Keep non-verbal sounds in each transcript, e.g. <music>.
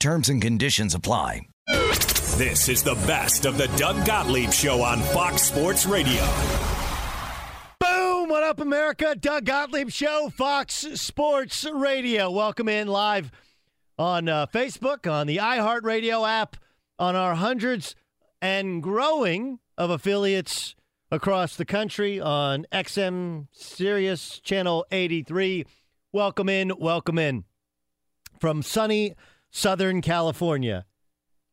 Terms and conditions apply. This is the best of the Doug Gottlieb Show on Fox Sports Radio. Boom! What up, America? Doug Gottlieb Show, Fox Sports Radio. Welcome in live on uh, Facebook, on the iHeartRadio app, on our hundreds and growing of affiliates across the country on XM Sirius Channel 83. Welcome in, welcome in. From sunny Southern California.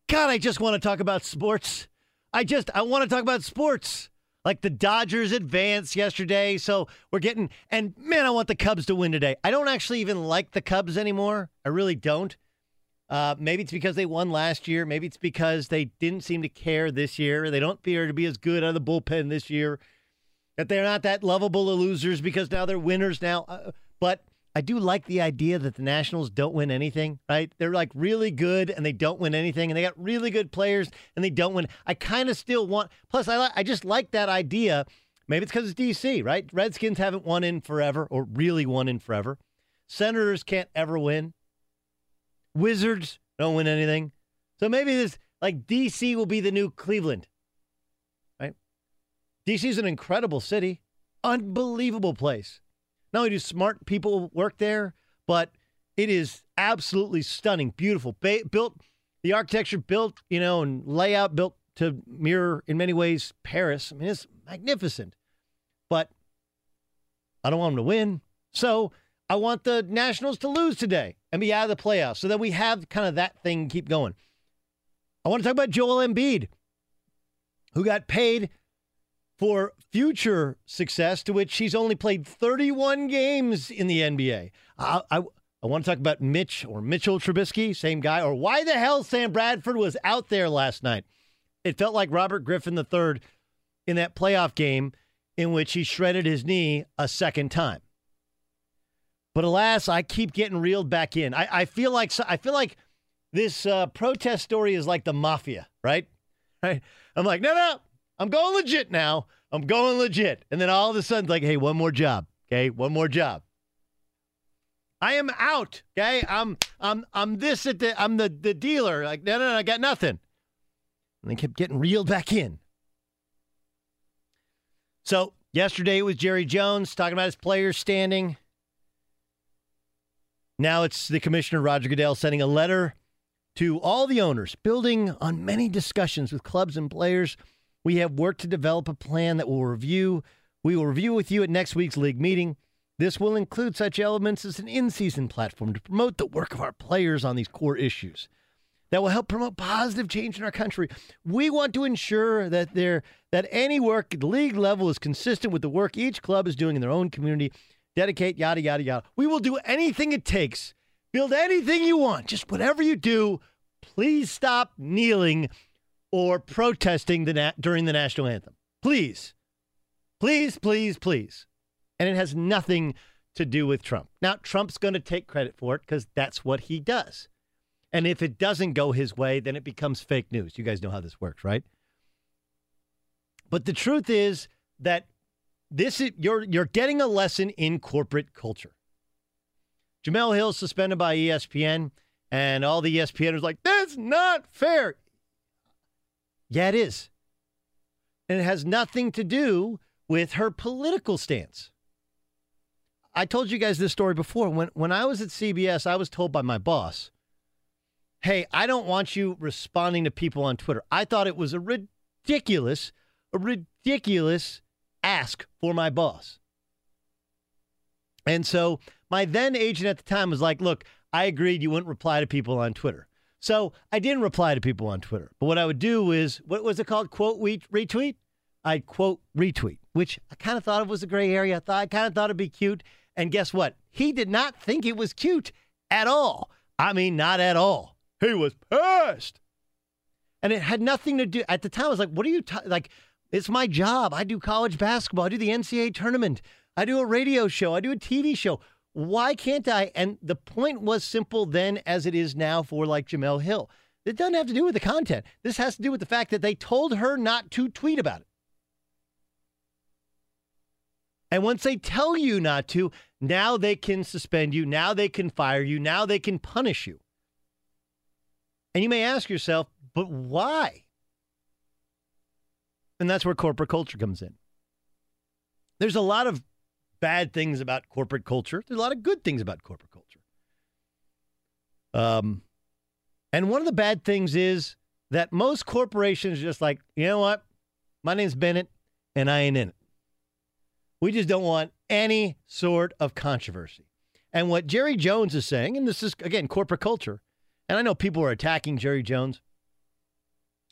God, I just want to talk about sports. I just I want to talk about sports. Like the Dodgers advanced yesterday, so we're getting and man, I want the Cubs to win today. I don't actually even like the Cubs anymore. I really don't. Uh, maybe it's because they won last year. Maybe it's because they didn't seem to care this year. They don't appear to be as good out of the bullpen this year. That they're not that lovable losers because now they're winners now. Uh, but I do like the idea that the Nationals don't win anything, right? They're like really good and they don't win anything, and they got really good players and they don't win. I kind of still want. Plus, I I just like that idea. Maybe it's because it's DC, right? Redskins haven't won in forever, or really won in forever. Senators can't ever win. Wizards don't win anything. So maybe this, like, DC will be the new Cleveland, right? DC is an incredible city, unbelievable place. Not only do smart people work there, but it is absolutely stunning, beautiful. Ba- built, the architecture built, you know, and layout built to mirror in many ways Paris. I mean, it's magnificent. But I don't want them to win. So I want the Nationals to lose today and be out of the playoffs so that we have kind of that thing keep going. I want to talk about Joel Embiid, who got paid for future success, to which he's only played 31 games in the NBA. I, I, I want to talk about Mitch or Mitchell Trubisky, same guy, or why the hell Sam Bradford was out there last night. It felt like Robert Griffin III in that playoff game in which he shredded his knee a second time. But alas, I keep getting reeled back in. I, I feel like I feel like this uh, protest story is like the mafia, right? <laughs> right? I'm like, no, no, I'm going legit now. I'm going legit. And then all of a sudden, like, hey, one more job. Okay, one more job. I am out. Okay, I'm I'm I'm this at the I'm the the dealer. Like, no, no, no I got nothing. And they kept getting reeled back in. So yesterday it was Jerry Jones talking about his players standing. Now it's the commissioner Roger Goodell sending a letter to all the owners, building on many discussions with clubs and players. We have worked to develop a plan that will review. We will review with you at next week's league meeting. This will include such elements as an in season platform to promote the work of our players on these core issues that will help promote positive change in our country. We want to ensure that there that any work at league level is consistent with the work each club is doing in their own community. Dedicate yada yada yada. We will do anything it takes. Build anything you want. Just whatever you do, please stop kneeling or protesting the na- during the national anthem. Please. Please, please, please and it has nothing to do with Trump. Now, Trump's going to take credit for it because that's what he does. And if it doesn't go his way, then it becomes fake news. You guys know how this works, right? But the truth is that this is you're you're getting a lesson in corporate culture. Jemele Hill suspended by ESPN, and all the ESPNers like that's not fair. Yeah, it is, and it has nothing to do with her political stance. I told you guys this story before. When when I was at CBS, I was told by my boss, "Hey, I don't want you responding to people on Twitter." I thought it was a ridiculous, a ridiculous ask for my boss. And so my then agent at the time was like, "Look, I agreed you wouldn't reply to people on Twitter." So I didn't reply to people on Twitter. But what I would do is, what was it called? Quote retweet. I'd quote retweet, which I kind of thought it was a gray area. I thought I kind of thought it'd be cute. And guess what? He did not think it was cute at all. I mean, not at all. He was pissed. And it had nothing to do, at the time, I was like, what are you, ta-? like, it's my job. I do college basketball. I do the NCAA tournament. I do a radio show. I do a TV show. Why can't I? And the point was simple then as it is now for like Jemele Hill. It doesn't have to do with the content. This has to do with the fact that they told her not to tweet about it. And once they tell you not to, now they can suspend you. Now they can fire you. Now they can punish you. And you may ask yourself, but why? And that's where corporate culture comes in. There's a lot of bad things about corporate culture. There's a lot of good things about corporate culture. Um, and one of the bad things is that most corporations are just like, you know what? My name's Bennett, and I ain't in it. We just don't want any sort of controversy. And what Jerry Jones is saying, and this is, again, corporate culture, and I know people are attacking Jerry Jones.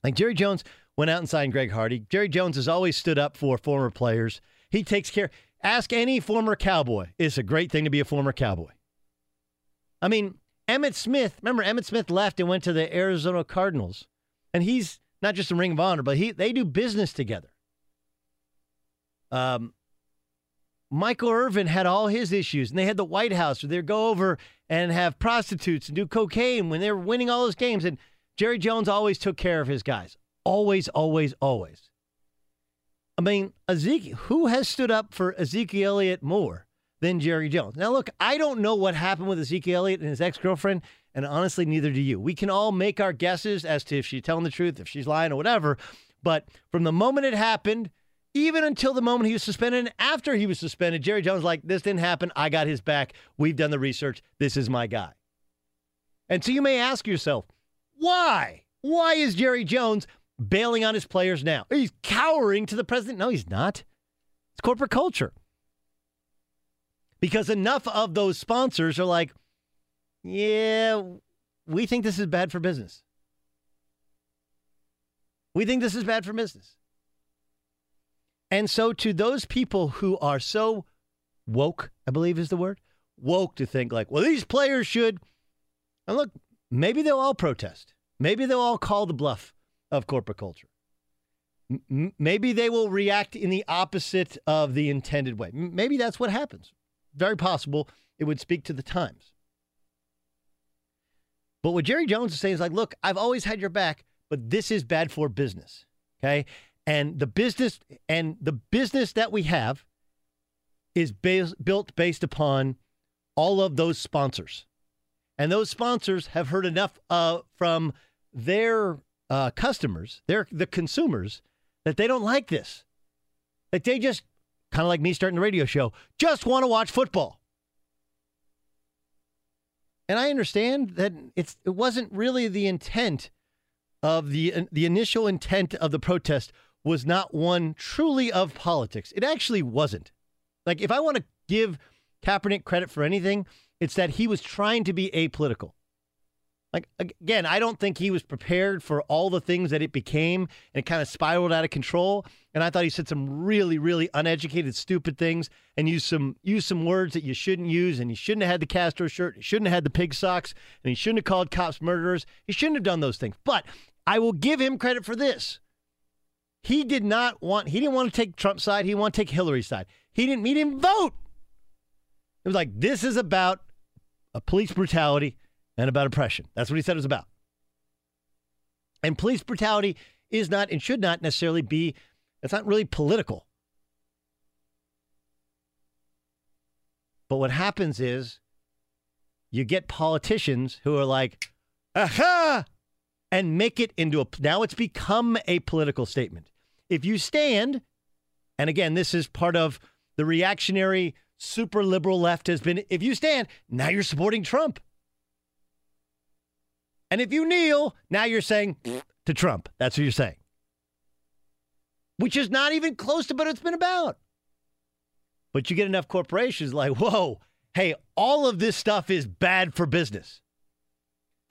Like Jerry Jones went out and signed Greg Hardy. Jerry Jones has always stood up for former players. He takes care. Ask any former cowboy. It's a great thing to be a former cowboy. I mean, Emmitt Smith, remember Emmitt Smith left and went to the Arizona Cardinals. And he's not just a ring of honor, but he they do business together. Um, Michael Irvin had all his issues, and they had the White House where they'd go over and have prostitutes and do cocaine when they were winning all those games. And Jerry Jones always took care of his guys. Always, always, always. I mean, Ezekiel, who has stood up for Ezekiel Elliott more than Jerry Jones? Now, look, I don't know what happened with Ezekiel Elliott and his ex girlfriend, and honestly, neither do you. We can all make our guesses as to if she's telling the truth, if she's lying, or whatever. But from the moment it happened, even until the moment he was suspended. And after he was suspended, Jerry Jones was like, this didn't happen. I got his back. We've done the research. This is my guy. And so you may ask yourself, why? Why is Jerry Jones bailing on his players now? He's cowering to the president. No, he's not. It's corporate culture. Because enough of those sponsors are like, yeah, we think this is bad for business. We think this is bad for business. And so, to those people who are so woke, I believe is the word, woke to think like, well, these players should. And look, maybe they'll all protest. Maybe they'll all call the bluff of corporate culture. Maybe they will react in the opposite of the intended way. Maybe that's what happens. Very possible it would speak to the times. But what Jerry Jones is saying is like, look, I've always had your back, but this is bad for business. Okay. And the business and the business that we have is built based upon all of those sponsors. And those sponsors have heard enough uh, from their uh, customers, their the consumers, that they don't like this. That they just kind of like me starting the radio show, just want to watch football. And I understand that it's it wasn't really the intent of the the initial intent of the protest was not one truly of politics. It actually wasn't. Like if I want to give Kaepernick credit for anything, it's that he was trying to be apolitical. Like again, I don't think he was prepared for all the things that it became and it kind of spiraled out of control. And I thought he said some really, really uneducated, stupid things and used some used some words that you shouldn't use. And he shouldn't have had the Castro shirt, he shouldn't have had the pig socks, and he shouldn't have called cops murderers. He shouldn't have done those things. But I will give him credit for this. He did not want he didn't want to take Trump's side, he wanted to take Hillary's side. He didn't he didn't vote. It was like this is about a police brutality and about oppression. That's what he said it was about. And police brutality is not and should not necessarily be, it's not really political. But what happens is you get politicians who are like, aha, and make it into a, now it's become a political statement. If you stand, and again, this is part of the reactionary super liberal left has been, if you stand, now you're supporting Trump. And if you kneel, now you're saying to Trump. That's what you're saying. Which is not even close to what it's been about. But you get enough corporations like, whoa, hey, all of this stuff is bad for business.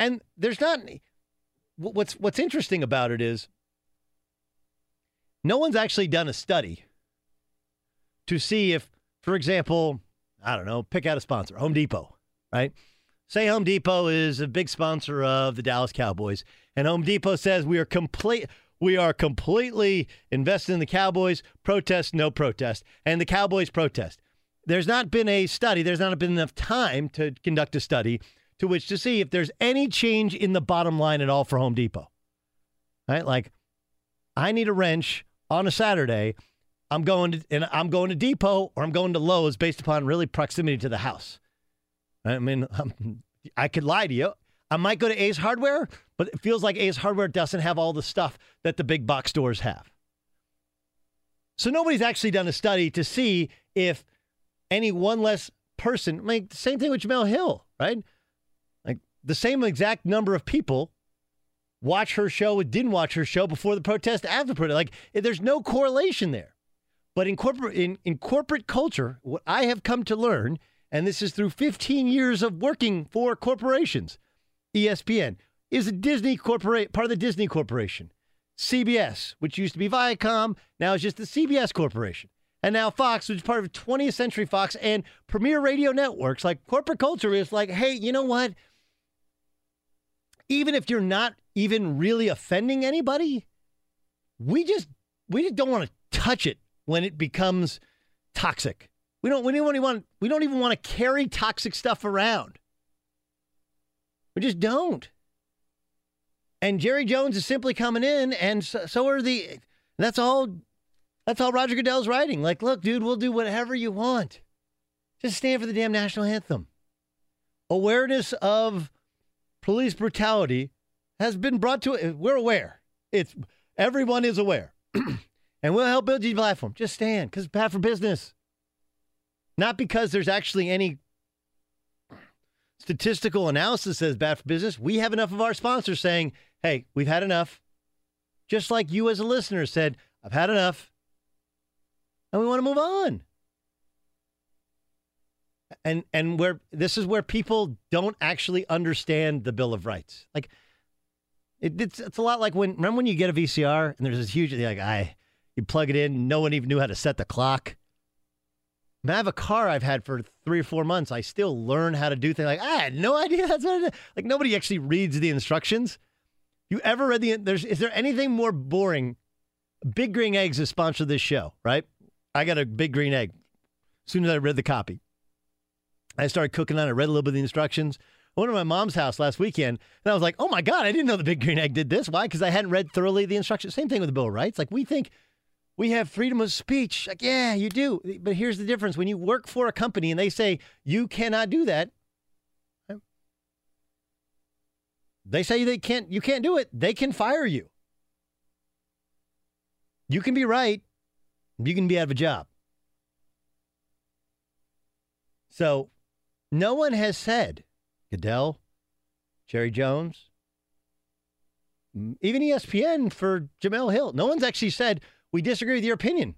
And there's not what's what's interesting about it is no one's actually done a study to see if, for example, I don't know, pick out a sponsor, Home Depot, right? Say Home Depot is a big sponsor of the Dallas Cowboys, and Home Depot says we are complete we are completely invested in the Cowboys. Protest, no protest, and the Cowboys protest. There's not been a study. There's not been enough time to conduct a study to which to see if there's any change in the bottom line at all for Home Depot. Right? Like, I need a wrench on a Saturday. I'm going to and I'm going to Depot or I'm going to Lowe's based upon really proximity to the house. I mean, um, I could lie to you. I might go to Ace Hardware, but it feels like Ace Hardware doesn't have all the stuff that the big box stores have. So nobody's actually done a study to see if any one less person, mean, same thing with Jemele Hill, right? Like the same exact number of people watch her show didn't watch her show before the protest, after protest. Like there's no correlation there. But in corporate in, in corporate culture, what I have come to learn and this is through 15 years of working for corporations. ESPN is a Disney corporate part of the Disney Corporation. CBS, which used to be Viacom, now is just the CBS Corporation. And now Fox, which is part of 20th Century Fox and Premier Radio Networks. Like corporate culture is like, hey, you know what? Even if you're not even really offending anybody, we just we just don't want to touch it when it becomes toxic. We don't. We don't even want. We don't even want to carry toxic stuff around. We just don't. And Jerry Jones is simply coming in, and so, so are the. That's all. That's all Roger Goodell's writing. Like, look, dude, we'll do whatever you want. Just stand for the damn national anthem. Awareness of police brutality has been brought to it. We're aware. It's everyone is aware, <clears throat> and we'll help build your platform. Just stand, because bad for business. Not because there's actually any statistical analysis says bad for business. We have enough of our sponsors saying, hey, we've had enough. Just like you as a listener said, I've had enough. And we want to move on. And and where this is where people don't actually understand the Bill of Rights. Like it, it's it's a lot like when remember when you get a VCR and there's this huge like I you plug it in, no one even knew how to set the clock. I have a car I've had for three or four months. I still learn how to do things like I had no idea that's what it is. Like nobody actually reads the instructions. You ever read the? There's is there anything more boring? Big Green Eggs is sponsored this show, right? I got a big green egg. As soon as I read the copy, I started cooking on it. Read a little bit of the instructions. I went to my mom's house last weekend, and I was like, "Oh my god, I didn't know the Big Green Egg did this." Why? Because I hadn't read thoroughly the instructions. Same thing with the Bill of Rights. Like we think we have freedom of speech. Like, yeah, you do. But here's the difference: when you work for a company and they say you cannot do that, they say they can't. You can't do it. They can fire you. You can be right. You can be out of a job. So, no one has said Goodell, Jerry Jones, even ESPN for Jemele Hill. No one's actually said we disagree with your opinion.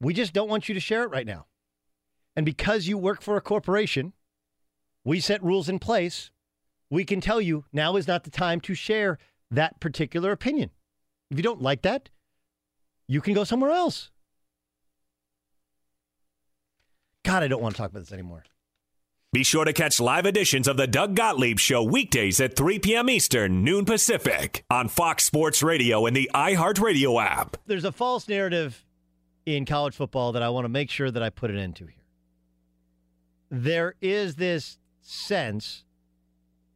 We just don't want you to share it right now. And because you work for a corporation, we set rules in place. We can tell you now is not the time to share that particular opinion. If you don't like that, you can go somewhere else. God, I don't want to talk about this anymore. Be sure to catch live editions of the Doug Gottlieb Show weekdays at 3 p.m. Eastern, noon Pacific, on Fox Sports Radio and the iHeartRadio app. There's a false narrative in college football that I want to make sure that I put an end to here. There is this sense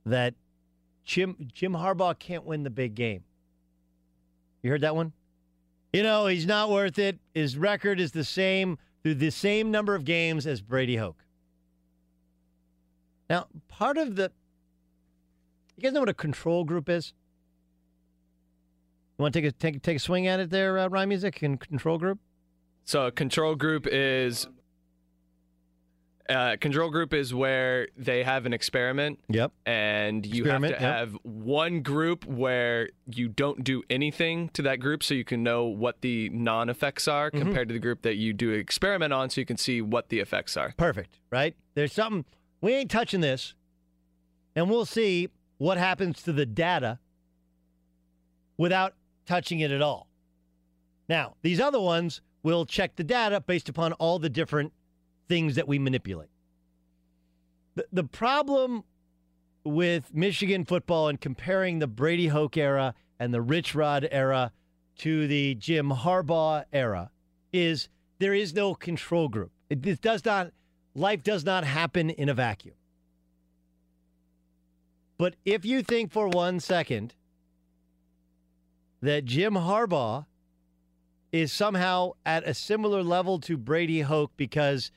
that Jim Jim Harbaugh can't win the big game. You heard that one? You know, he's not worth it. His record is the same through the same number of games as Brady Hoke. Now, part of the you guys know what a control group is? You want to take a take, take a swing at it there, uh, Rhyme Music and control group? So a control group is uh, control group is where they have an experiment. Yep. And you Experiment, have to yep. have one group where you don't do anything to that group so you can know what the non effects are Mm-hmm. compared to the group that you do experiment on so you can see what the effects are. Perfect, right? There's something we ain't touching this, and we'll see what happens to the data without touching it at all. Now, these other ones will check the data based upon all the different things that we manipulate. The, the problem with Michigan football and comparing the Brady Hoke era and the Rich Rod era to the Jim Harbaugh era is there is no control group. It, this does not life does not happen in a vacuum. But if you think for one second that Jim Harbaugh is somehow at a similar level to Brady Hoke because,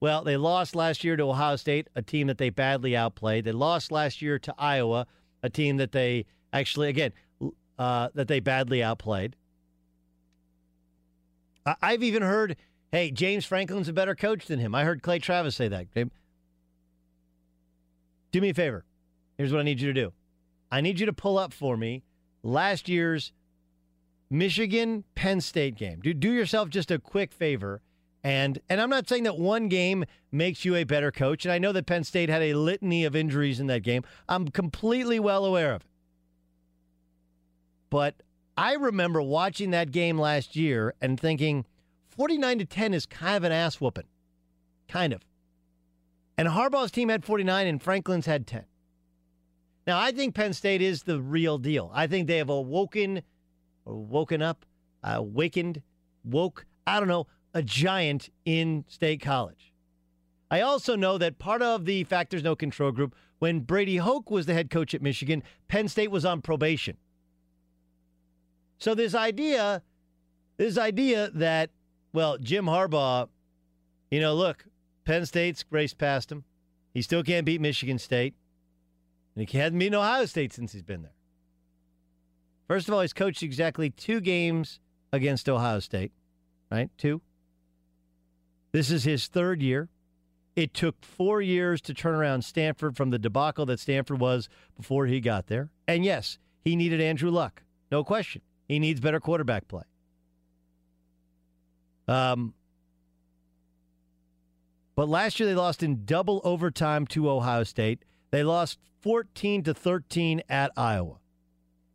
well, they lost last year to Ohio State, a team that they badly outplayed. They lost last year to Iowa, a team that they actually, again, uh, that they badly outplayed. I've even heard, hey, James Franklin's a better coach than him. I heard Clay Travis say that. Do me a favor. Here's what I need you to do. I need you to pull up for me last year's Michigan Penn State game. Do do yourself just a quick favor. And and I'm not saying that one game makes you a better coach. And I know that Penn State had a litany of injuries in that game. I'm completely well aware of it. But I remember watching that game last year and thinking 49 to 10 is kind of an ass whooping. Kind of. And Harbaugh's team had 49 and Franklin's had 10. Now, I think Penn State is the real deal. I think they have awoken, or woken up, uh, woke, I don't know, a giant in State College. I also know that part of the fact there's no control group, when Brady Hoke was the head coach at Michigan, Penn State was on probation. So this idea, this idea that, well, Jim Harbaugh, you know, look, Penn State's raced past him. He still can't beat Michigan State. And he hasn't beaten Ohio State since he's been there. First of all, he's coached exactly two games against Ohio State, right? Two. This is his third year. It took four years to turn around Stanford from the debacle that Stanford was before he got there. And yes, he needed Andrew Luck. No question. He needs better quarterback play. Um, but last year they lost in double overtime to Ohio State. They lost 14 to 13 at Iowa.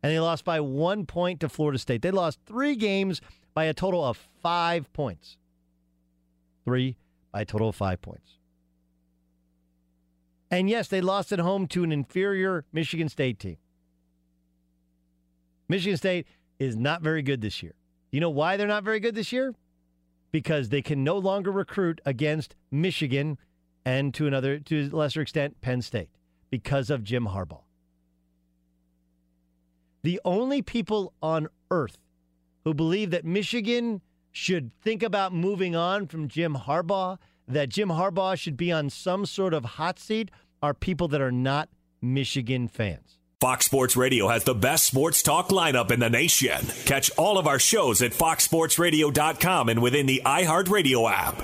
And they lost by one point to Florida State. They lost three games by a total of five points. Three by a total of five points. And yes, they lost at home to an inferior Michigan State team. Michigan State is not very good this year. You know why they're not very good this year? Because they can no longer recruit against Michigan and to another, to a lesser extent, Penn State because of Jim Harbaugh. The only people on earth who believe that Michigan should think about moving on from Jim Harbaugh, that Jim Harbaugh should be on some sort of hot seat, are people that are not Michigan fans. Fox Sports Radio has the best sports talk lineup in the nation. Catch all of our shows at foxsportsradio.com and within the iHeartRadio app.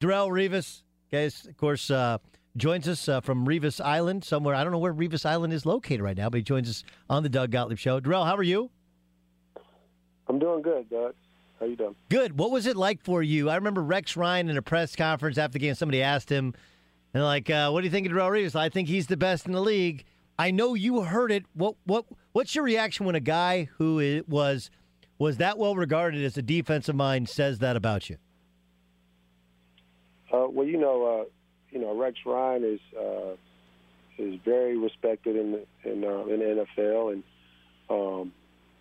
Darrelle Revis, guys, of course, uh, joins us uh, from Revis Island, somewhere. I don't know where Revis Island is located right now, but he joins us on the Doug Gottlieb Show. Darrelle, how are you? I'm doing good, Doug. How you doing? Good. What was it like for you? I remember Rex Ryan in a press conference after the game. Somebody asked him, and like, uh, "What do you think of Darrelle Revis?" I think he's the best in the league. I know you heard it. What what what's your reaction when a guy who was was that well regarded as a defensive mind says that about you? Uh, well, you know, uh, you know, Rex Ryan is uh, is very respected in the, in uh, in the NFL, and um,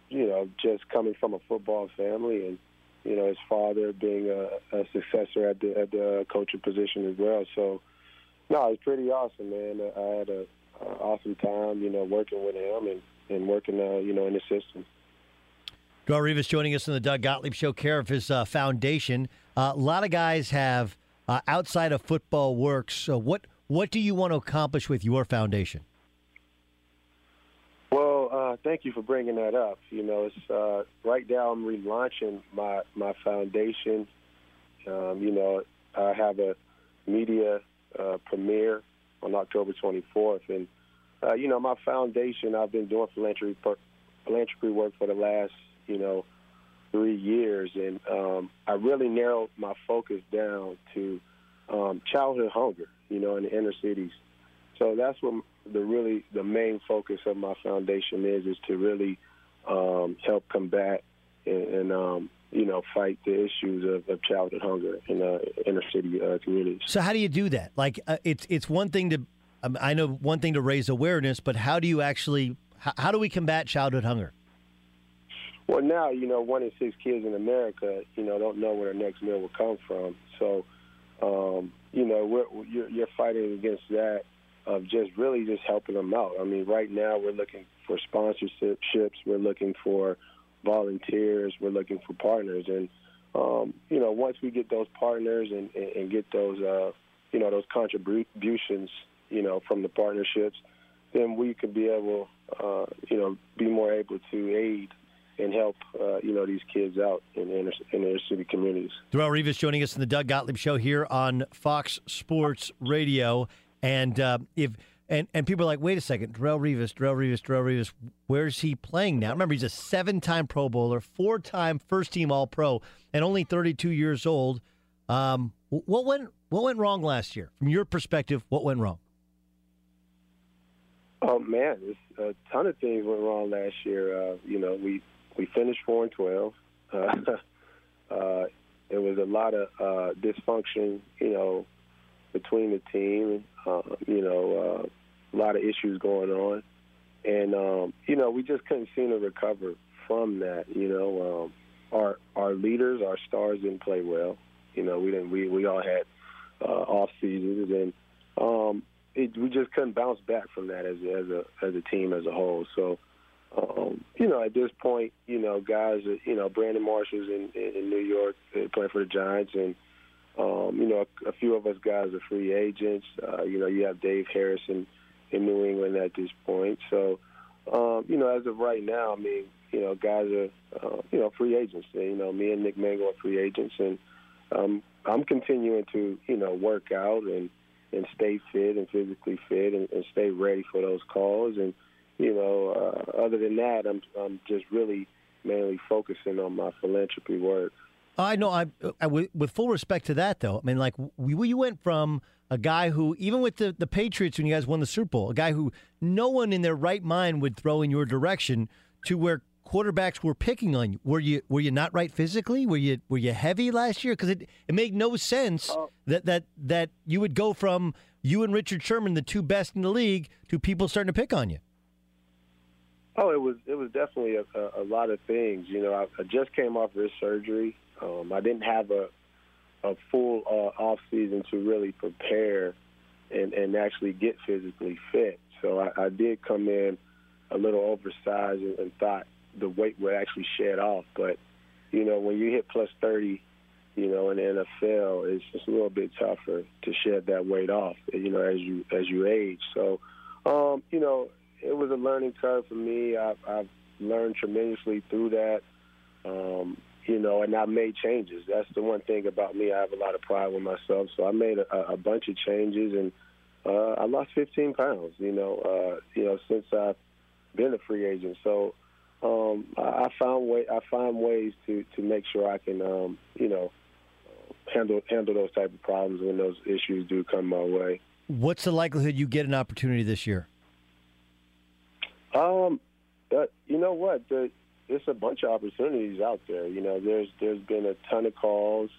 you know, just coming from a football family, and you know, his father being a, a successor at the at the coaching position as well. So, no, it's pretty awesome, man. I had a, a awesome time, you know, working with him and and working, uh, you know, in the system. Darrelle Revis joining us in the Doug Gottlieb Show, care of his uh, foundation. Uh, a lot of guys have uh, outside of football works. So what what do you want to accomplish with your foundation? Well, uh, thank you for bringing that up. You know, it's uh, right now I'm relaunching my my foundation. Um, you know, I have a media uh, premiere on October 24th, and uh, you know, my foundation. I've been doing philanthropy philanthropy work for the last you know three years, and um, I really narrowed my focus down to um, childhood hunger. You know, in the inner cities. So that's what the really the main focus of my foundation is is to really um, help combat and, and um, you know fight the issues of, of childhood hunger in uh, inner city uh, communities. So how do you do that? Like uh, it's it's one thing to um, I know one thing to raise awareness, but how do you actually how, how do we combat childhood hunger? Well, now you know one in six kids in America, you know, don't know where their next meal will come from. So, um, you know, we're, you're, you're fighting against that of just really just helping them out. I mean, right now we're looking for sponsorships, we're looking for volunteers, we're looking for partners, and um, you know, once we get those partners and, and, and get those, uh, you know, those contributions, you know, from the partnerships, then we could be able, uh, you know, be more able to aid and help, uh, you know, these kids out in inner, in inner city communities. Darrelle Revis joining us in the Doug Gottlieb Show here on Fox Sports Radio. And uh, if and, and people are like, wait a second, Darrelle Revis, Darrelle Revis, Darrelle Revis, where's he playing now? Remember, he's a seven-time Pro Bowler, four-time first-team All-Pro, and only 32 years old. Um, what went what went wrong last year, from your perspective? What went wrong? Oh man, a ton of things went wrong last year. Uh, you know, we we finished four and twelve. <laughs> Uh, uh, it was a lot of uh, dysfunction. You know, between the team. Uh, you know, uh, a lot of issues going on, and um, you know, we just couldn't seem to recover from that. You know, um, our our leaders, our stars didn't play well. You know, we didn't. We we all had uh, off seasons, and um, it, we just couldn't bounce back from that as as a as a team as a whole. So. Um, you know, at this point, you know, guys, you know, Brandon Marshall's in, in, New York playing for the Giants, and um, you know, a, a few of us guys are free agents. Uh, you know, you have Dave Harrison in New England at this point. So, um, you know, as of right now, I mean, you know, guys are, uh, you know, free agents. You know, me and Nick Mangold are free agents, and um, I'm continuing to, you know, work out and and stay fit and physically fit and, and stay ready for those calls. And you know, uh, other than that, I'm I'm just really mainly focusing on my philanthropy work. I know. I, I, with full respect to that, though. I mean, like we, we went from a guy who, even with the the Patriots when you guys won the Super Bowl, a guy who no one in their right mind would throw in your direction, to where quarterbacks were picking on you. Were you were you not right physically? Were you were you heavy last year? Because it, it made no sense oh. that that that you would go from you and Richard Sherman, the two best in the league, to people starting to pick on you. Oh, it was it was definitely a, a, a lot of things. You know, I, I just came off wrist surgery. Um, I didn't have a a full uh, off season to really prepare and and actually get physically fit. So I, I did come in a little oversized and, and thought the weight would actually shed off, but you know when you hit plus 30 you know, in the NFL, it's just a little bit tougher to shed that weight off, you know, as you as you age. So, um, you know, it was a learning curve for me. I've, I've learned tremendously through that, um, you know, and I've made changes. That's the one thing about me. I have a lot of pride with myself, so I made a, a bunch of changes, and uh, I lost 15 pounds. You know, uh, you know, since I've been a free agent. So um, I, I found way I find ways to to make sure I can, um, you know handle handle those type of problems when those issues do come my way. What's the likelihood you get an opportunity this year? Um, uh, you know what? The, there's a bunch of opportunities out there. You know, there's there's been a ton of calls.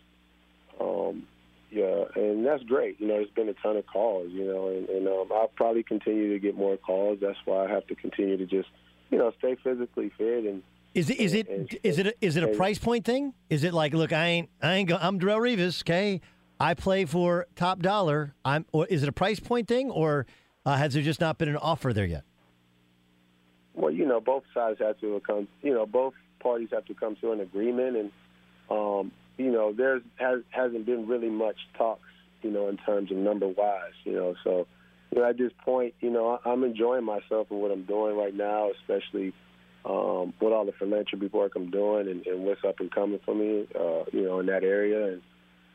Um, yeah, and that's great. You know, there's been a ton of calls. You know, and, and um, I'll probably continue to get more calls. That's why I have to continue to just, you know, stay physically fit and is it is it is it is it a price point thing? Is it like, look, I ain't I ain't go, I'm Darrelle Revis, okay? I play for top dollar. I'm. Or is it a price point thing, or uh, has there just not been an offer there yet? Well, you know, both sides have to come. You know, both parties have to come to an agreement, and um, you know, there's has hasn't been really much talks. You know, in terms of number wise. You know, so you know, at this point, you know, I'm enjoying myself and what I'm doing right now, especially um, with all the philanthropy work I'm doing and, and what's up and coming for me, uh, you know, in that area. And,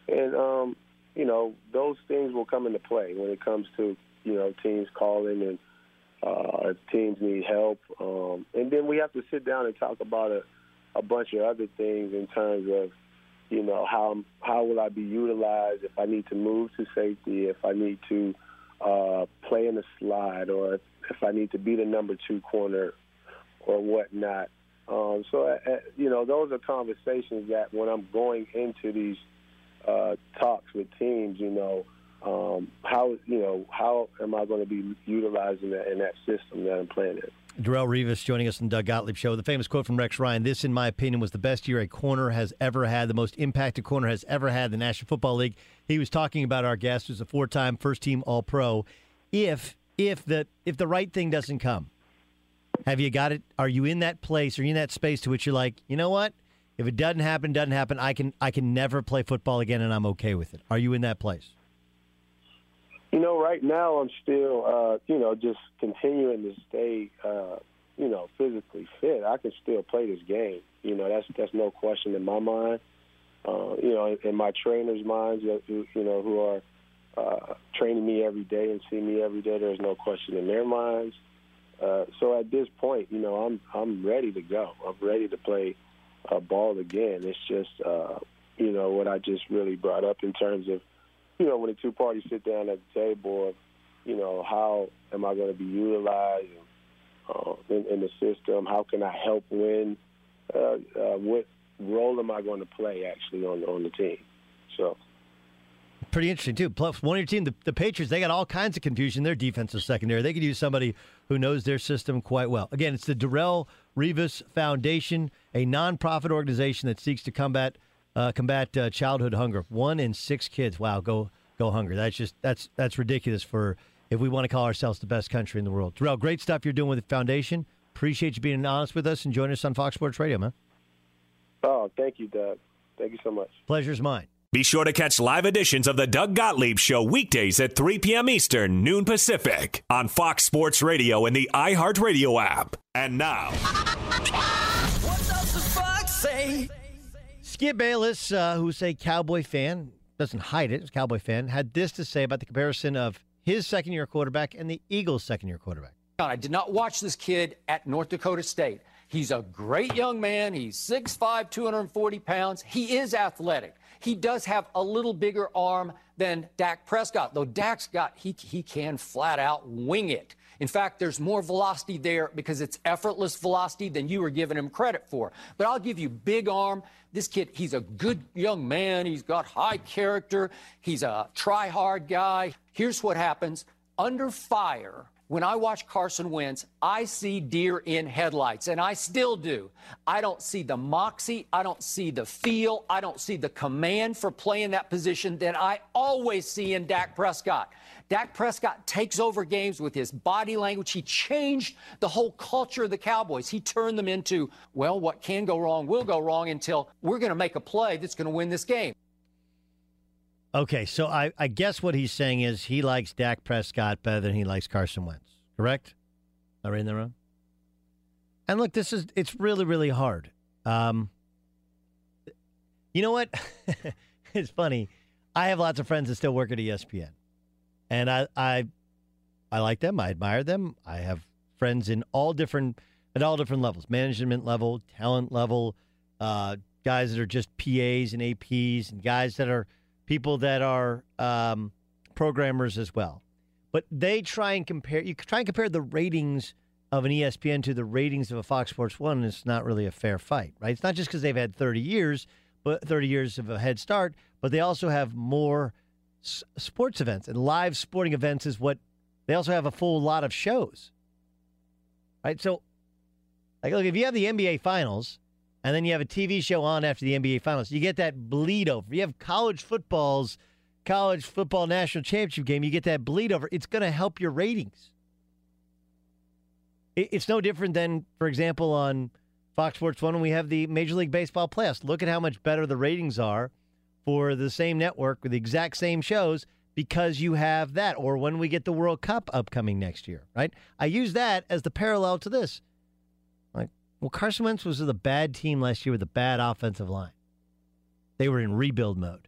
and um, you know, those things will come into play when it comes to, you know, teams calling and uh, if teams need help. Um, and then we have to sit down and talk about a, a bunch of other things in terms of, you know, how how will I be utilized if I need to move to safety, if I need to uh, play in the slide, or if, I need to be the number two corner or whatnot. Um, so, uh, uh, you know, those are conversations that when I'm going into these uh, talks with teams, you know, um, how you know how am I going to be utilizing that in that system that I'm playing in. Darrelle Revis joining us in Doug Gottlieb Show. The famous quote from Rex Ryan This, in my opinion, was the best year a corner has ever had, the most impacted corner has ever had the National Football League. He was talking about our guest, who's a four time first team All Pro. If if the if the right thing doesn't come, have you got it? Are you in that place? Are you in that space to which you're like, you know what? If it doesn't happen, doesn't happen. I can I can never play football again, and I'm okay with it. Are you in that place? You know, right now I'm still, uh, you know, just continuing to stay, uh, you know, physically fit. I can still play this game. You know, that's that's no question in my mind. Uh, you know, in, in my trainers' minds, you know, who are uh, training me every day and see me every day. There's no question in their minds. Uh, so at this point, you know, I'm I'm ready to go. I'm ready to play uh, ball again. It's just, uh, you know, what I just really brought up in terms of, you know, when the two parties sit down at the table of, you know, how am I going to be utilized uh, in, in the system? How can I help win? Uh, uh, what role am I going to play actually on on the team? So pretty interesting too. Plus, one of your team, the, the Patriots, they got all kinds of confusion their defensive secondary. They could use somebody who knows their system quite well. Again, it's the Darrelle Revis Foundation, a nonprofit organization that seeks to combat uh, combat uh, childhood hunger. One in six kids. Wow, go go hunger. That's just that's that's ridiculous for if we want to call ourselves the best country in the world. Darrelle, great stuff you're doing with the foundation. Appreciate you being honest with us and joining us on Fox Sports Radio, man. Oh, thank you, Doug. Thank you so much. Pleasure's mine. Be sure to catch live editions of the Doug Gottlieb Show weekdays at 3 p.m. Eastern, noon Pacific, on Fox Sports Radio and the iHeartRadio app. And now. <laughs> What does the fox say? Skip Bayless, uh, who's a Cowboy fan, doesn't hide it, Cowboy fan, had this to say about the comparison of his second year quarterback and the Eagles' second year quarterback. I did not watch this kid at North Dakota State. He's a great young man. He's 6'5, 240 pounds. He is athletic. He does have a little bigger arm than Dak Prescott, though Dak's got, he, he can flat out wing it. In fact, there's more velocity there because it's effortless velocity than you were giving him credit for. But I'll give you big arm. This kid, he's a good young man. He's got high character. He's a try hard guy. Here's what happens under fire when I watch Carson Wentz, I see deer in headlights, and I still do. I don't see the moxie, I don't see the feel, I don't see the command for playing that position that I always see in Dak Prescott. Dak Prescott takes over games with his body language. He changed the whole culture of the Cowboys. He turned them into, well, what can go wrong will go wrong until we're going to make a play that's going to win this game. Okay, so I, I guess what he's saying is he likes Dak Prescott better than he likes Carson Wentz. Correct? Am I reading that wrong? And look, this is it's really really hard. Um, you know what? <laughs> it's funny. I have lots of friends that still work at ESPN, and I I I like them. I admire them. I have friends in all different at all different levels, management level, talent level, uh, guys that are just PAs and APs, and guys that are people that are um, programmers as well. But they try and compare. You try and compare the ratings of an ESPN to the ratings of a Fox Sports One, and it's not really a fair fight, right? It's not just because they've had 30 years, but 30 years of a head start, but they also have more sports events and live sporting events is what they also have a full lot of shows, right? So, like, look, if you have the NBA Finals and then you have a TV show on after the NBA Finals, you get that bleed over. You have college football's college football national championship game, you get that bleed over. It's going to help your ratings. It's no different than, for example, on Fox Sports 1 when we have the Major League Baseball playoffs. Look at how much better the ratings are for the same network with the exact same shows because you have that. Or when we get the World Cup upcoming next year, right? I use that as the parallel to this. Like, well, Carson Wentz was with a bad team last year with a bad offensive line. They were in rebuild mode.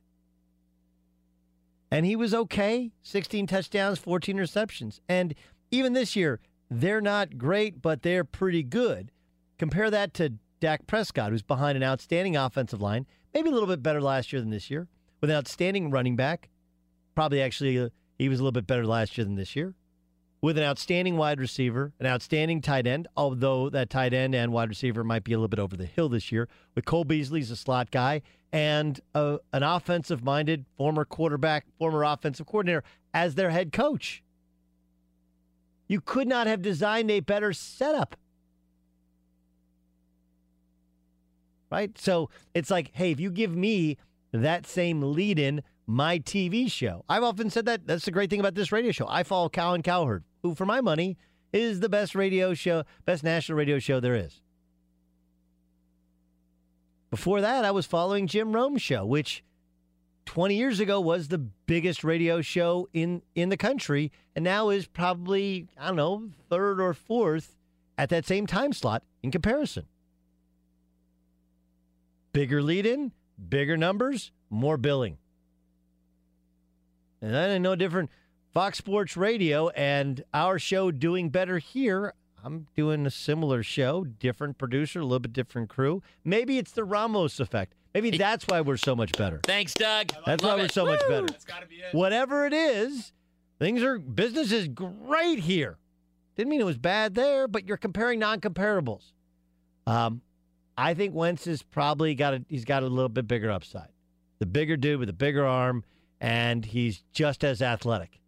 And he was okay 16 touchdowns, 14 receptions. And even this year, they're not great, but they're pretty good. Compare that to Dak Prescott, who's behind an outstanding offensive line, maybe a little bit better last year than this year, with an outstanding running back. Probably actually, uh, he was a little bit better last year than this year, with an outstanding wide receiver, an outstanding tight end, although that tight end and wide receiver might be a little bit over the hill this year, with Cole Beasley's a slot guy, and a, an offensive minded former quarterback, former offensive coordinator as their head coach. You could not have designed a better setup. Right? So it's like, hey, if you give me that same lead in my TV show, I've often said that that's the great thing about this radio show. I follow Colin Cowherd, who, for my money, is the best radio show, best national radio show there is. Before that, I was following Jim Rome's show, which 20 years ago was the biggest radio show in, in the country, and now is probably, I don't know, third or fourth at that same time slot in comparison. Bigger lead in, bigger numbers, more billing. And ain't no different. Fox Sports Radio and our show doing better here. I'm doing a similar show, different producer, a little bit different crew. Maybe it's the Ramos effect. Maybe that's why we're so much better. Thanks, Doug. That's why we're it. so much better. That's gotta be it. Whatever it is, things are business is great here. Didn't mean it was bad there, but you're comparing non-comparables. Um, I think Wentz has probably got a he's got a little bit bigger upside. The bigger dude with a bigger arm, and he's just as athletic.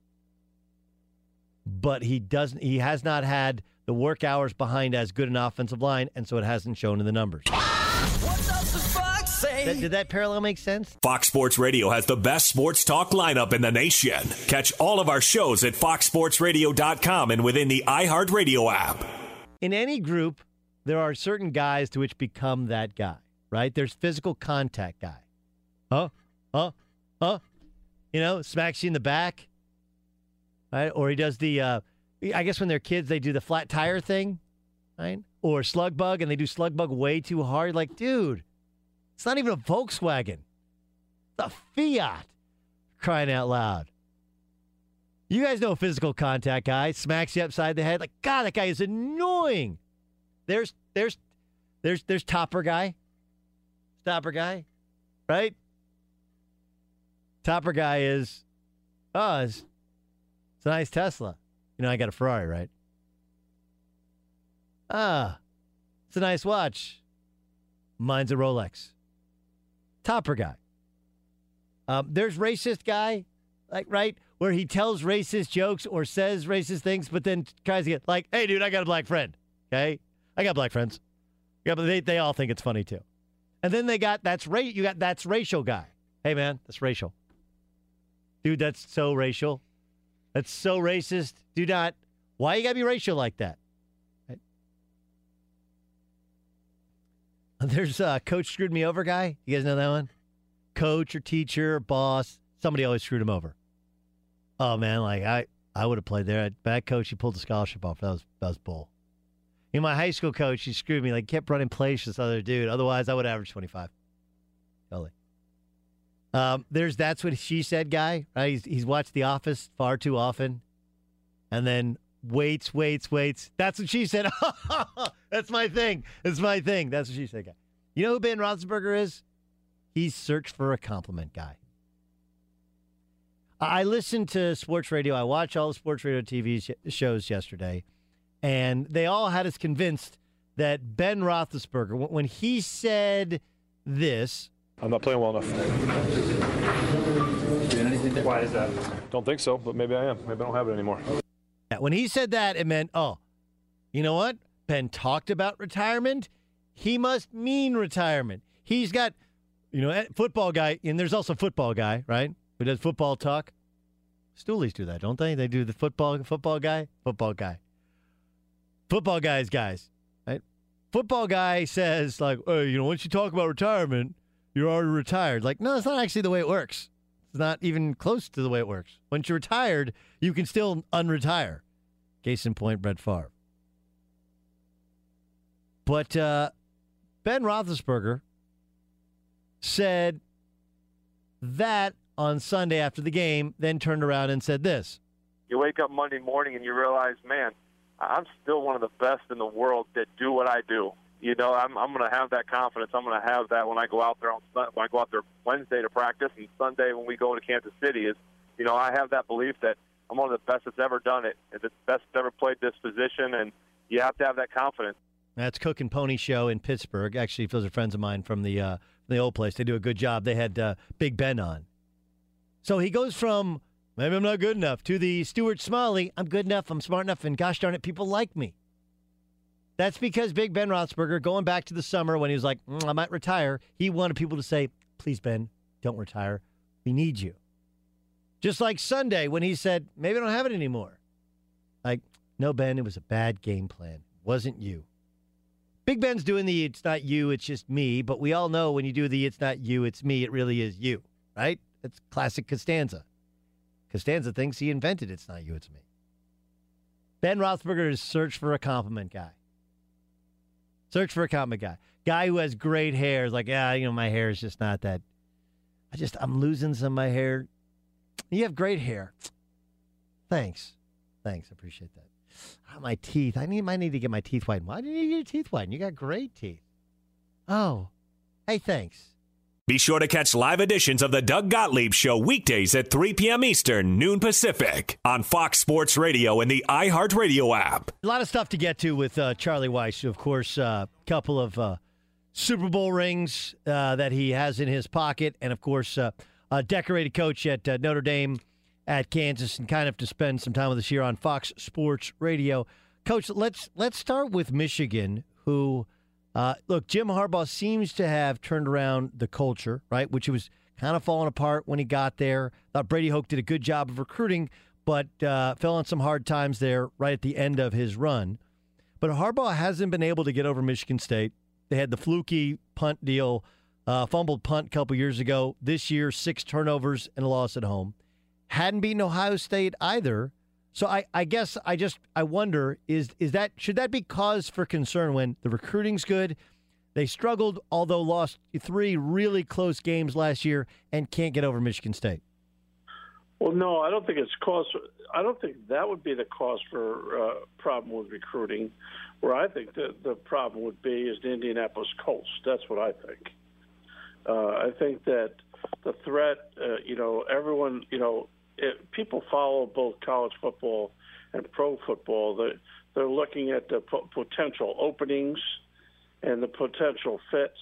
But he doesn't. He has not had the work hours behind as good an offensive line, and so it hasn't shown in the numbers. That- did that parallel make sense? Fox Sports Radio has the best sports talk lineup in the nation. Catch all of our shows at foxsportsradio.com and within the iHeartRadio app. in any group, there are certain guys to which become that guy, right? There's physical contact guy. Huh? Huh? Huh? You know, smacks you in the back, right? Or he does the, uh, I guess when they're kids, they do the flat tire thing, right? Or slug bug, and they do slug bug way too hard. Like, dude, it's not even a Volkswagen. It's a Fiat. Crying out loud. You guys know physical contact guy smacks you upside the head. Like, God, that guy is annoying. There's there's there's there's topper guy. Topper guy. Right? Topper guy is oh, it's, it's a nice Tesla. You know, I got a Ferrari, right? Ah, it's a nice watch. Mine's a Rolex. Topper guy. Um, there's racist guy, like right where he tells racist jokes or says racist things, but then tries to get like, "Hey, dude, I got a black friend." Okay, I got black friends. Yeah, but they they all think it's funny too. And then they got that's ra- You got that's racial guy. Hey, man, that's racial. Dude, that's so racial. That's so racist. Do not. Why you gotta be racial like that? Right? <laughs> There's uh, coach screwed me over guy. You guys know that one? Coach or teacher, or boss, somebody always screwed him over. Oh man, like I, I would have played there. Bad coach, he pulled the scholarship off. That was that was bull. In my high school coach, he screwed me. Like kept running plays this other dude. Otherwise, I would average twenty five. Totally. Um, there's that's what she said, guy. Right? He's he's watched The Office far too often, and then waits, waits, waits. That's what she said. <laughs> that's my thing. That's my thing. That's what she said, guy. You know who Ben Roethlisberger is? He's search for a compliment guy. I listened to sports radio. I watched all the sports radio TV sh- shows yesterday, and they all had us convinced that Ben Roethlisberger, when he said this, I'm not playing well enough. Why is that? Don't think so, but maybe I am. Maybe I don't have it anymore. When he said that, it meant, oh, you know what? Ben talked about retirement. He must mean retirement. He's got, you know, eh, football guy, and there's also football guy, right? Who does football talk? Stoolies do that, don't they? They do the football football guy, football guy. Football guys, guys, right? Football guy says like, "Hey, you know, once you talk about retirement, you're already retired." Like, no, that's not actually the way it works. It's not even close to the way it works. Once you're retired, you can still unretire. Case in point, Brett Favre. But uh, Ben Roethlisberger said that on Sunday after the game, then turned around and said this. You wake up Monday morning and you realize, man, I'm still one of the best in the world that do what I do. You know, I'm I'm going to have that confidence. I'm going to have that when I go out there on when I go out there Wednesday to practice and Sunday when we go to Kansas City. Is you know, I have that belief that I'm one of the best that's ever done it, the best that's ever played this position, and you have to have that confidence. That's Cook and Poni Show in Pittsburgh. Actually, those are friends of mine from the uh, the old place. They do a good job. They had uh, Big Ben on. So he goes from maybe I'm not good enough to the Stuart Smalley. I'm good enough. I'm smart enough, and gosh darn it, people like me. That's because Big Ben Roethlisberger, going back to the summer when he was like, mm, I might retire, he wanted people to say, "Please, Ben, don't retire. We need you." Just like Sunday when he said, "Maybe I don't have it anymore." Like, no, Ben, it was a bad game plan. It wasn't you. Big Ben's doing the "It's not you, it's just me," but we all know when you do the "It's not you, it's me," it really is you, right? That's classic Costanza. Costanza thinks he invented It's Not You, It's Me. Ben Roethlisberger is search for a compliment guy. Search for a compliment guy. Guy who has great hair is like, yeah, you know, my hair is just not that. I just, I'm losing some of my hair. You have great hair. Thanks. Thanks. I appreciate that. Ah, my teeth. I need, might need to get my teeth whitened. Why do you need your teeth whitened? You got great teeth. Oh. Hey, thanks. Be sure to catch live editions of the Doug Gottlieb Show weekdays at 3 p.m. Eastern, noon Pacific, on Fox Sports Radio and the iHeartRadio app. A lot of stuff to get to with uh, Charlie Weis. Of course, a uh, couple of uh, Super Bowl rings uh, that he has in his pocket, and of course, uh, a decorated coach at uh, Notre Dame, at Kansas, and kind of to spend some time with us here on Fox Sports Radio. Coach, let's let's start with Michigan, who uh, look, Jim Harbaugh seems to have turned around the culture, right? Which was kind of falling apart when he got there. Thought Brady Hoke did a good job of recruiting, but uh, fell on some hard times there right at the end of his run. But Harbaugh hasn't been able to get over Michigan State. They had the fluky punt deal, uh, fumbled punt a couple years ago. This year, six turnovers and a loss at home. Hadn't beaten Ohio State either. So I, I guess I just I wonder is is that should that be cause for concern when the recruiting's good? They struggled, although lost three really close games last year and can't get over Michigan State. Well, no, I don't think it's cause. I don't think that would be the cause for uh, problem with recruiting. Where I think the the problem would be is the Indianapolis Colts. That's what I think. Uh, I think that the threat, uh, you know, everyone, you know, it, people follow both college football and pro football. They're, they're looking at the po- potential openings and the potential fits.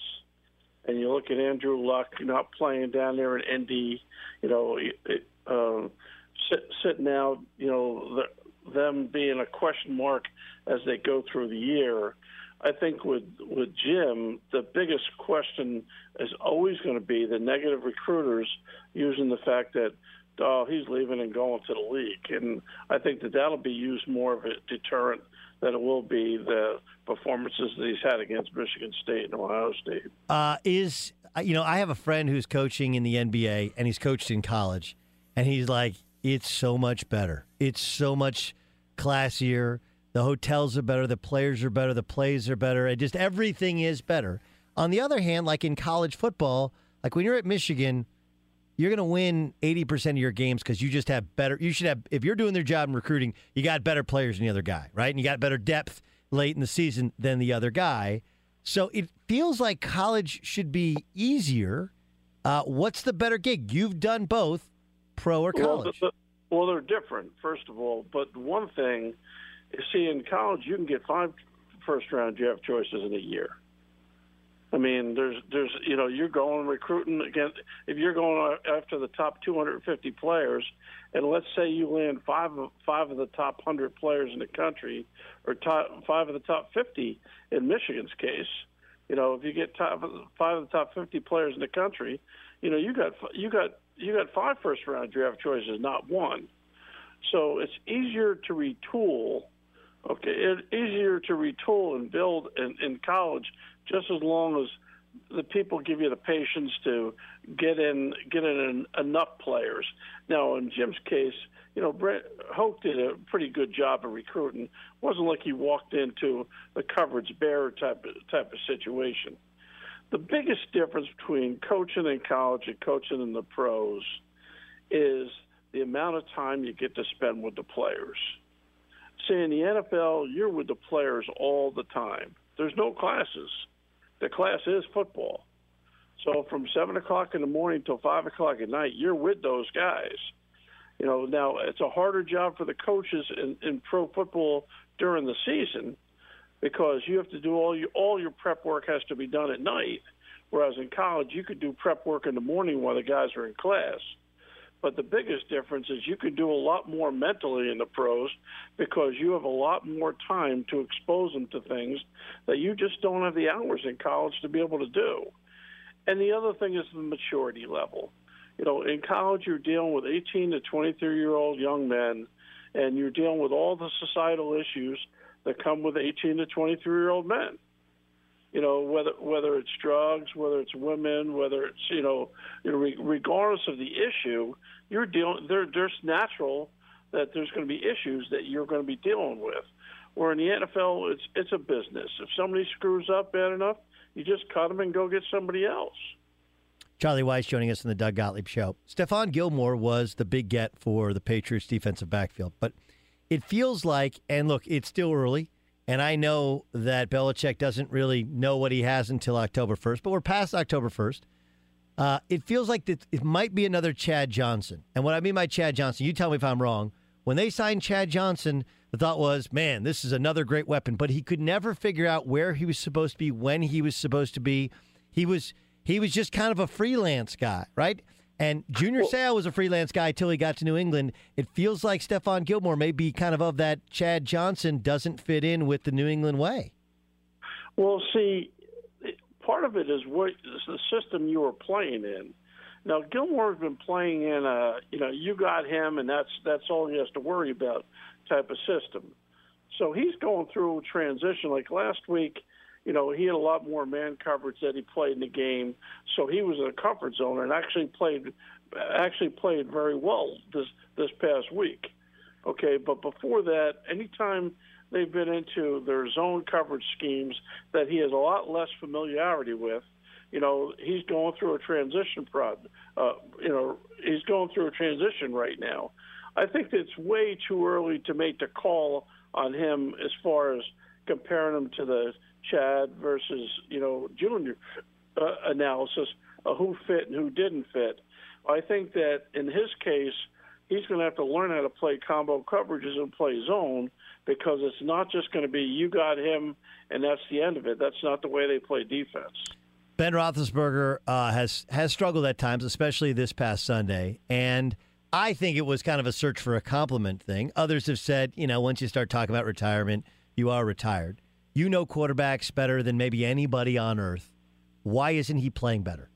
And you look at Andrew Luck not playing down there in Indy, you know, uh, sit, sitting out, you know, the, them being a question mark as they go through the year. I think with with Jim, the biggest question is always going to be the negative recruiters using the fact that oh, he's leaving and going to the league. And I think that that'll be used more of a deterrent than it will be the performances that he's had against Michigan State and Ohio State. Uh, is uh, you know I have a friend who's coaching in the NBA and he's coached in college, and he's like, it's so much better. It's so much classier. The hotels are better. The players are better. The plays are better. And just everything is better. On the other hand, like in college football, like when you're at Michigan, you're going to win 80% of your games because you just have better. You should have, if you're doing their job in recruiting, you got better players than the other guy, right? And you got better depth late in the season than the other guy. So it feels like college should be easier. Uh, what's the better gig? You've done both, pro or college. Well, the, well, they're different, first of all. But one thing, see, in college, you can get five first round draft choices in a year. I mean, there's, there's, you know, you're going recruiting against. If you're going after the top 250 players, and let's say you land five of five of the top hundred players in the country, or top five of the top 50 in Michigan's case, you know, if you get top five of the top 50 players in the country, you know, you got you got you got five first round draft choices, not one. So it's easier to retool. Okay, it's easier to retool and build in, in college just as long as the people give you the patience to get in get in enough players. Now, in Jim's case, you know, Brady Hoke did a pretty good job of recruiting. It wasn't like he walked into the coverage bearer type of, type of situation. The biggest difference between coaching in college and coaching in the pros is the amount of time you get to spend with the players. See, in the NFL, you're with the players all the time. There's no classes the class is football. So from seven o'clock in the morning till five o'clock at night, you're with those guys. You know, now it's a harder job for the coaches in, in pro football during the season because you have to do all your all your prep work has to be done at night. Whereas in college, you could do prep work in the morning while the guys are in class. But the biggest difference is you can do a lot more mentally in the pros because you have a lot more time to expose them to things that you just don't have the hours in college to be able to do. And the other thing is the maturity level. You know, in college, you're dealing with 18 to 23 year old young men, and you're dealing with all the societal issues that come with 18 to 23 year old men you know whether whether it's drugs, whether it's women, whether it's you know, regardless of the issue, you're dealing. There, there's natural that there's going to be issues that you're going to be dealing with. Where in the NFL, it's it's a business. If somebody screws up bad enough, you just cut them and go get somebody else. Charlie Weis joining us in the Doug Gottlieb Show. Stephon Gilmore was the big get for the Patriots defensive backfield, but it feels like, and look, it's still early. And I know that Belichick doesn't really know what he has until October 1st, but we're past October 1st. Uh, it feels like it might be another Chad Johnson. And what I mean by Chad Johnson, you tell me if I'm wrong. When they signed Chad Johnson, the thought was, man, this is another great weapon. But he could never figure out where he was supposed to be, when he was supposed to be. He was he was just kind of a freelance guy, right? And Junior Seau was a freelance guy till he got to New England. It feels like Stephon Gilmore may be kind of of that Chad Johnson doesn't fit in with the New England way. Well, see, part of it is what is the system you were playing in. Now Gilmore's been playing in a you know you got him and that's that's all he has to worry about type of system. So he's going through a transition. Like last week, you know, he had a lot more man coverage that he played in the game, so he was in a comfort zone and actually played actually played very well this this past week. Okay, but before that, anytime they've been into their zone coverage schemes that he has a lot less familiarity with, you know, he's going through a transition prod. Uh, you know, he's going through a transition right now. I think it's way too early to make the call on him as far as comparing him to the Chad versus you know Junior uh, analysis of who fit and who didn't fit. I think that in his case, he's going to have to learn how to play combo coverages and play zone because it's not just going to be you got him and that's the end of it. That's not the way they play defense. Ben Roethlisberger uh, has has struggled at times, especially this past Sunday, and I think it was kind of a search for a compliment thing. Others have said, you know, once you start talking about retirement, you are retired. You know quarterbacks better than maybe anybody on earth. Why isn't he playing better?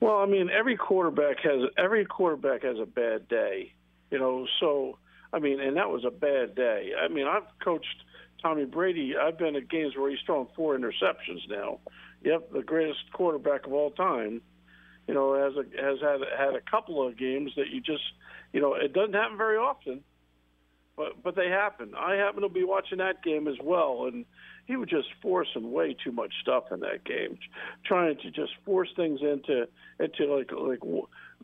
Well, I mean, every quarterback has every quarterback has a bad day, you know. So, I mean, and that was a bad day. I mean, I've coached Tommy Brady. I've been at games where he's thrown four interceptions now. Yep, the greatest quarterback of all time. You know, has a, has had had a couple of games that you just, you know, it doesn't happen very often, but but they happen. I happen to be watching that game as well, and he was just forcing way too much stuff in that game, trying to just force things into into like like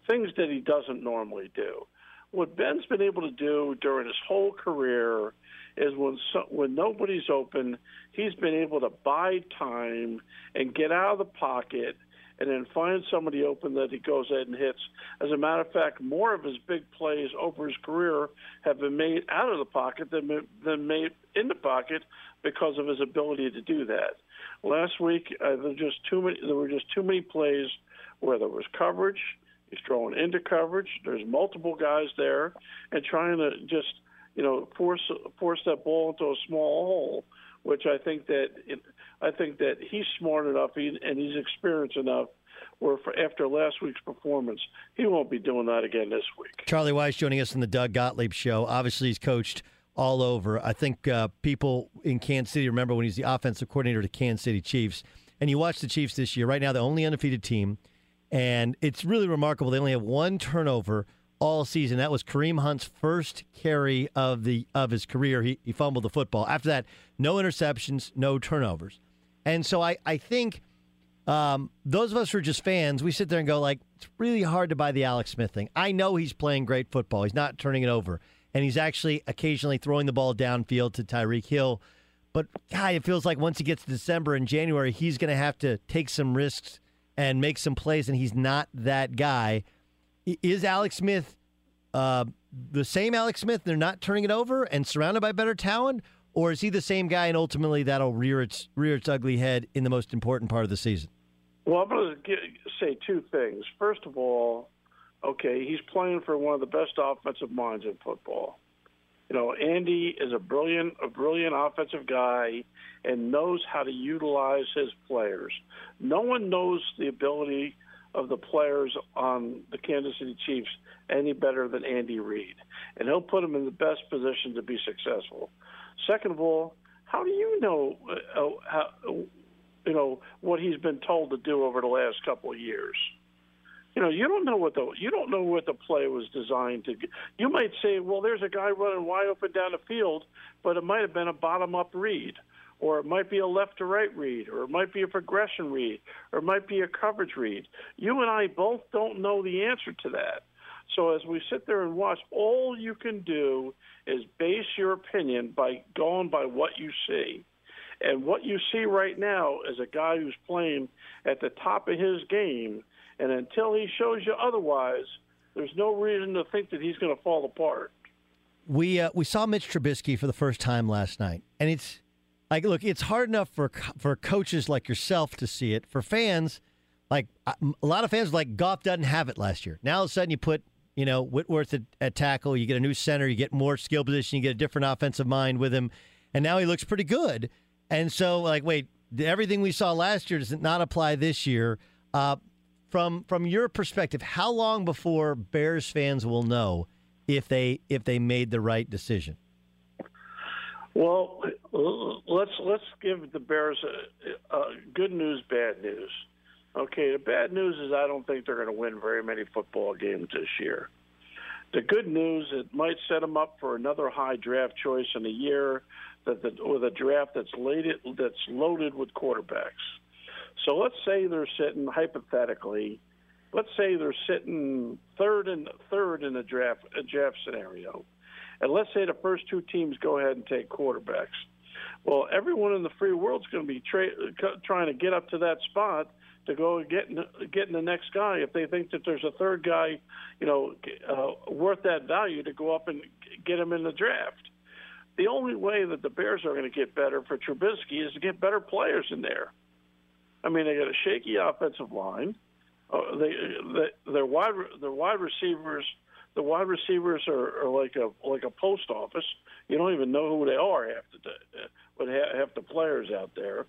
things that he doesn't normally do. What Ben's been able to do during his whole career is when so, when nobody's open, he's been able to buy time and get out of the pocket and then find somebody open that he goes ahead and hits. As a matter of fact, more of his big plays over his career have been made out of the pocket than than made in the pocket because of his ability to do that. Last week, uh, there just too many. There were just too many plays where there was coverage. He's throwing into coverage. There's multiple guys there, and trying to just you know force force that ball into a small hole, which I think that it, I think that he's smart enough and he's experienced enough. Where for after last week's performance, he won't be doing that again this week. Charlie Weis joining us on the Doug Gottlieb Show. Obviously, he's coached all over. I think uh, people in Kansas City remember when he's the offensive coordinator to Kansas City Chiefs. And you watch the Chiefs this year. Right now, the only undefeated team. And it's really remarkable. They only have one turnover all season. That was Kareem Hunt's first carry of the of his career. He, he fumbled the football. After that, no interceptions, no turnovers. And so I, I think um, those of us who are just fans, we sit there and go like, it's really hard to buy the Alex Smith thing. I know he's playing great football. He's not turning it over and he's actually occasionally throwing the ball downfield to Tyreek Hill. But God, it feels like once he gets to December and January, he's going to have to take some risks and make some plays, and he's not that guy. Is Alex Smith uh, the same Alex Smith? They're not turning it over and surrounded by better talent, or is he the same guy and ultimately that'll rear its rear its ugly head in the most important part of the season? Well, I'm going to say two things. First of all, okay, he's playing for one of the best offensive minds in football. You know, Andy is a brilliant, a brilliant offensive guy, and knows how to utilize his players. No one knows the ability of the players on the Kansas City Chiefs any better than Andy Reid, and he'll put them in the best position to be successful. Second of all, how do you know uh, how, you know what he's been told to do over the last couple of years? you know, you don't know what the you don't know what the play was designed to. You might say, well, there's a guy running wide open down the field, but it might have been a bottom up read, or it might be a left to right read, or it might be a progression read, or it might be a coverage read. You and I both don't know the answer to that. So as we sit there and watch, all you can do is base your opinion by going by what you see. And what you see right now is a guy who's playing at the top of his game and until he shows you otherwise, there's no reason to think that he's going to fall apart. We uh, we saw Mitch Trubisky for the first time last night, and it's like, look, it's hard enough for for coaches like yourself to see it. For fans, like a lot of fans, like Goff doesn't have it last year. Now all of a sudden, you put you know Whitworth at, at tackle, you get a new center, you get more skill position, you get a different offensive mind with him, and now he looks pretty good. And so, like, wait, everything we saw last year does not apply this year. Uh, from from your perspective, how long before Bears fans will know if they if they made the right decision? Well, let's let's give the Bears a, a good news, bad news. Okay, the bad news is I don't think they're going to win very many football games this year. The good news it might set them up for another high draft choice in a year that the, with a draft that's loaded that's loaded with quarterbacks. So let's say they're sitting hypothetically, let's say they're sitting third and third in a draft a draft scenario, and let's say the first two teams go ahead and take quarterbacks. Well, everyone in the free world's going to be tra- trying to get up to that spot to go get getting the next guy if they think that there's a third guy, you know, uh, worth that value to go up and get him in the draft. The only way that the Bears are going to get better for Trubisky is to get better players in there. I mean, they got a shaky offensive line. Uh, they, they their wide their wide receivers the wide receivers are, are like a like a post office. You don't even know who they are half the half the players out there.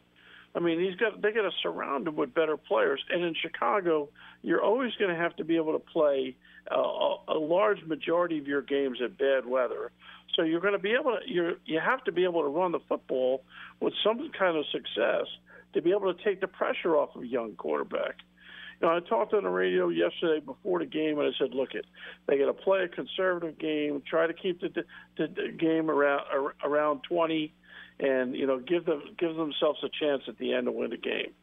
I mean, he's got they got to surround him with better players. And in Chicago, you're always going to have to be able to play uh, a large majority of your games in bad weather. So you're going to be able to you you have to be able to run the football with some kind of success to be able to take the pressure off of a young quarterback. You know, I talked on the radio yesterday before the game, and I said, "Look, it they got to play a conservative game, try to keep the, the, the game around around 20, and you know, give them give themselves a chance at the end to win the game."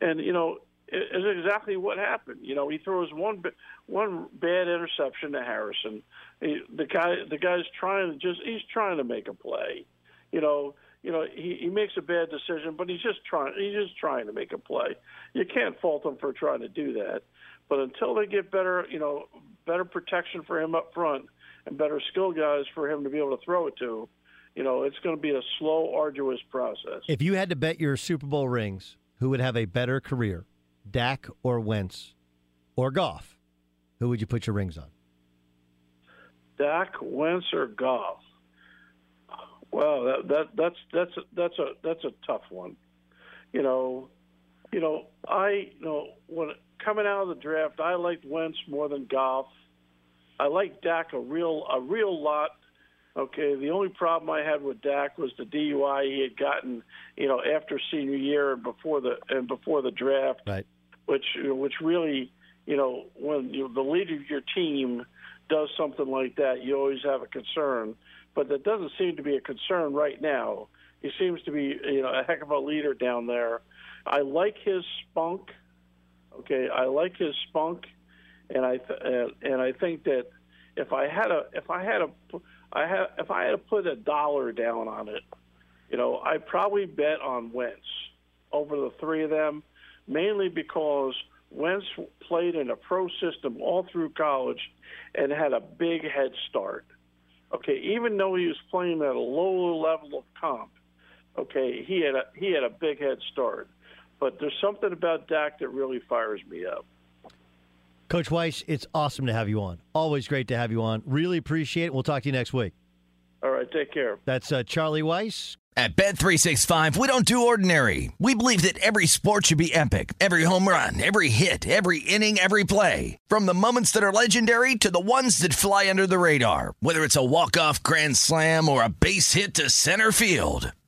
And you know, it's exactly what happened. You know, he throws one one bad interception to Harrison. He, the guy the guy's trying to just he's trying to make a play. You know, you know, he, he makes a bad decision, but he's just trying he's just trying to make a play. You can't fault him for trying to do that. But until they get better, you know, better protection for him up front and better skill guys for him to be able to throw it to, you know, it's going to be a slow, arduous process. If you had to bet your Super Bowl rings, who would have a better career, Dak or Wentz or Goff? Who would you put your rings on? Dak, Wentz, or Goff? Well, that, that that's that's that's a that's a tough one. You know, you know, I you know when coming out of the draft, I liked Wentz more than Goff. I like Dak a real a real lot. Okay, the only problem I had with Dak was the DUI he had gotten, you know, after senior year and before the and before the draft. Right. Which which really, you know, when you, the leader of your team does something like that, you always have a concern but that doesn't seem to be a concern right now. He seems to be, you know, a heck of a leader down there. I like his spunk. Okay, I like his spunk, and I th- uh, and I think that if I had a if I had a I had if I had to put a dollar down on it, you know, I probably bet on Wentz over the three of them, mainly because Wentz played in a pro system all through college and had a big head start okay, even though he was playing at a lower level of comp, okay, he had a he had a big head start. But there's something about Dak that really fires me up. Coach Weis, it's awesome to have you on. Always great to have you on. Really appreciate it. We'll talk to you next week. All right, take care. That's uh, Charlie Weis, at Bet365, we don't do ordinary. We believe that every sport should be epic. Every home run, every hit, every inning, every play. From the moments that are legendary to the ones that fly under the radar. Whether it's a walk-off grand slam or a base hit to center field.